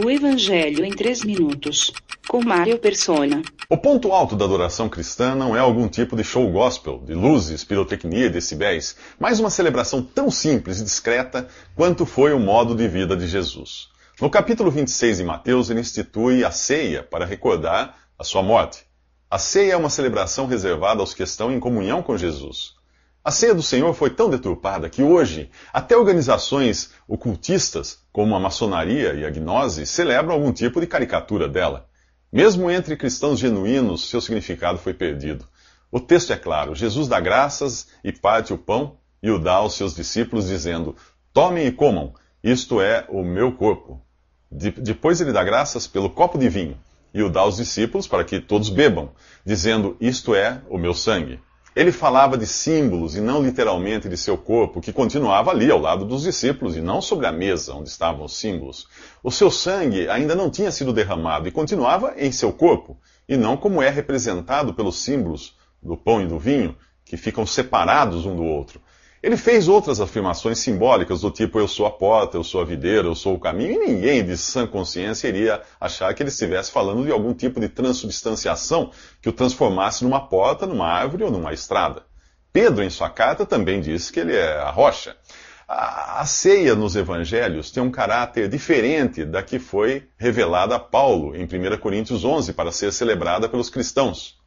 O Evangelho em 3 minutos. Com Mário Persona. O ponto alto da adoração cristã não é algum tipo de show gospel, de luzes, pirotecnia e decibéis, mas uma celebração tão simples e discreta quanto foi o modo de vida de Jesus. No capítulo 26 de Mateus, ele institui a ceia para recordar a sua morte. A ceia é uma celebração reservada aos que estão em comunhão com Jesus. A ceia do Senhor foi tão deturpada que hoje até organizações ocultistas, como a maçonaria e a gnose, celebram algum tipo de caricatura dela. Mesmo entre cristãos genuínos, seu significado foi perdido. O texto é claro: Jesus dá graças e parte o pão e o dá aos seus discípulos, dizendo: Tomem e comam, isto é o meu corpo. De depois ele dá graças pelo copo de vinho e o dá aos discípulos para que todos bebam, dizendo: Isto é o meu sangue. Ele falava de símbolos e não literalmente de seu corpo, que continuava ali ao lado dos discípulos e não sobre a mesa onde estavam os símbolos. O seu sangue ainda não tinha sido derramado e continuava em seu corpo, e não como é representado pelos símbolos do pão e do vinho, que ficam separados um do outro. Ele fez outras afirmações simbólicas do tipo eu sou a porta, eu sou a videira, eu sou o caminho, e ninguém de sã consciência iria achar que ele estivesse falando de algum tipo de transubstanciação que o transformasse numa porta, numa árvore ou numa estrada. Pedro, em sua carta, também diz que ele é a rocha. A, a ceia nos evangelhos tem um caráter diferente da que foi revelada a Paulo em 1 Coríntios 11 para ser celebrada pelos cristãos.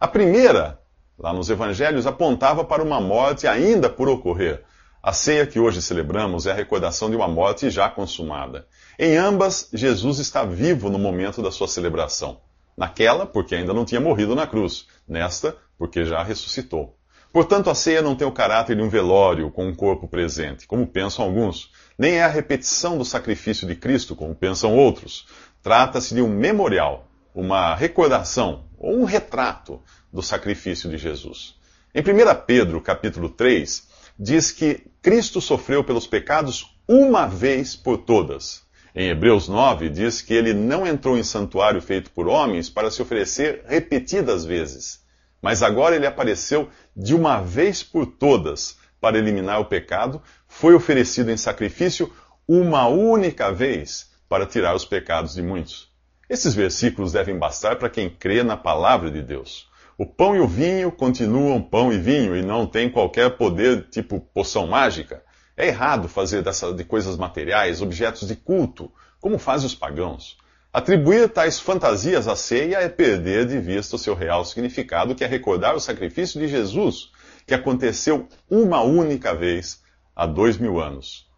A primeira lá nos evangelhos, apontava para uma morte ainda por ocorrer. A ceia que hoje celebramos é a recordação de uma morte já consumada. Em ambas, Jesus está vivo no momento da sua celebração. Naquela, porque ainda não tinha morrido na cruz. Nesta, porque já ressuscitou. Portanto, a ceia não tem o caráter de um velório com um corpo presente, como pensam alguns, nem é a repetição do sacrifício de Cristo, como pensam outros. Trata-se de um memorial, uma recordação ou um retrato do sacrifício de Jesus. Em 1 Pedro, capítulo 3, diz que Cristo sofreu pelos pecados uma vez por todas. Em Hebreus 9, diz que ele não entrou em santuário feito por homens para se oferecer repetidas vezes, mas agora ele apareceu de uma vez por todas para eliminar o pecado, foi oferecido em sacrifício uma única vez para tirar os pecados de muitos. Esses versículos devem bastar para quem crê na palavra de Deus. O pão e o vinho continuam pão e vinho e não têm qualquer poder tipo poção mágica. É errado fazer dessa, de coisas materiais objetos de culto, como fazem os pagãos. Atribuir tais fantasias à ceia é perder de vista o seu real significado, que é recordar o sacrifício de Jesus, que aconteceu uma única vez há dois mil anos.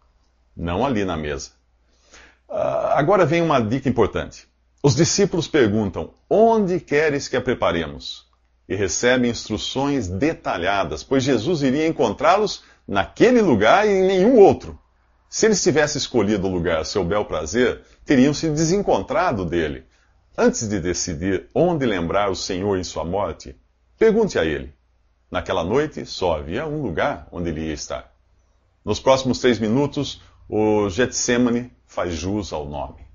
Não ali na mesa. Uh, agora vem uma dica importante. Os discípulos perguntam: Onde queres que a preparemos? e recebe instruções detalhadas, pois Jesus iria encontrá-los naquele lugar e em nenhum outro. Se eles tivessem escolhido o lugar a seu bel prazer, teriam se desencontrado dele. Antes de decidir onde lembrar o Senhor em sua morte, pergunte a ele. Naquela noite só havia um lugar onde ele ia estar. Nos próximos três minutos, o Getsemane faz jus ao nome.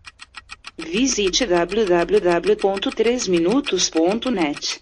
Visite www.3minutos.net.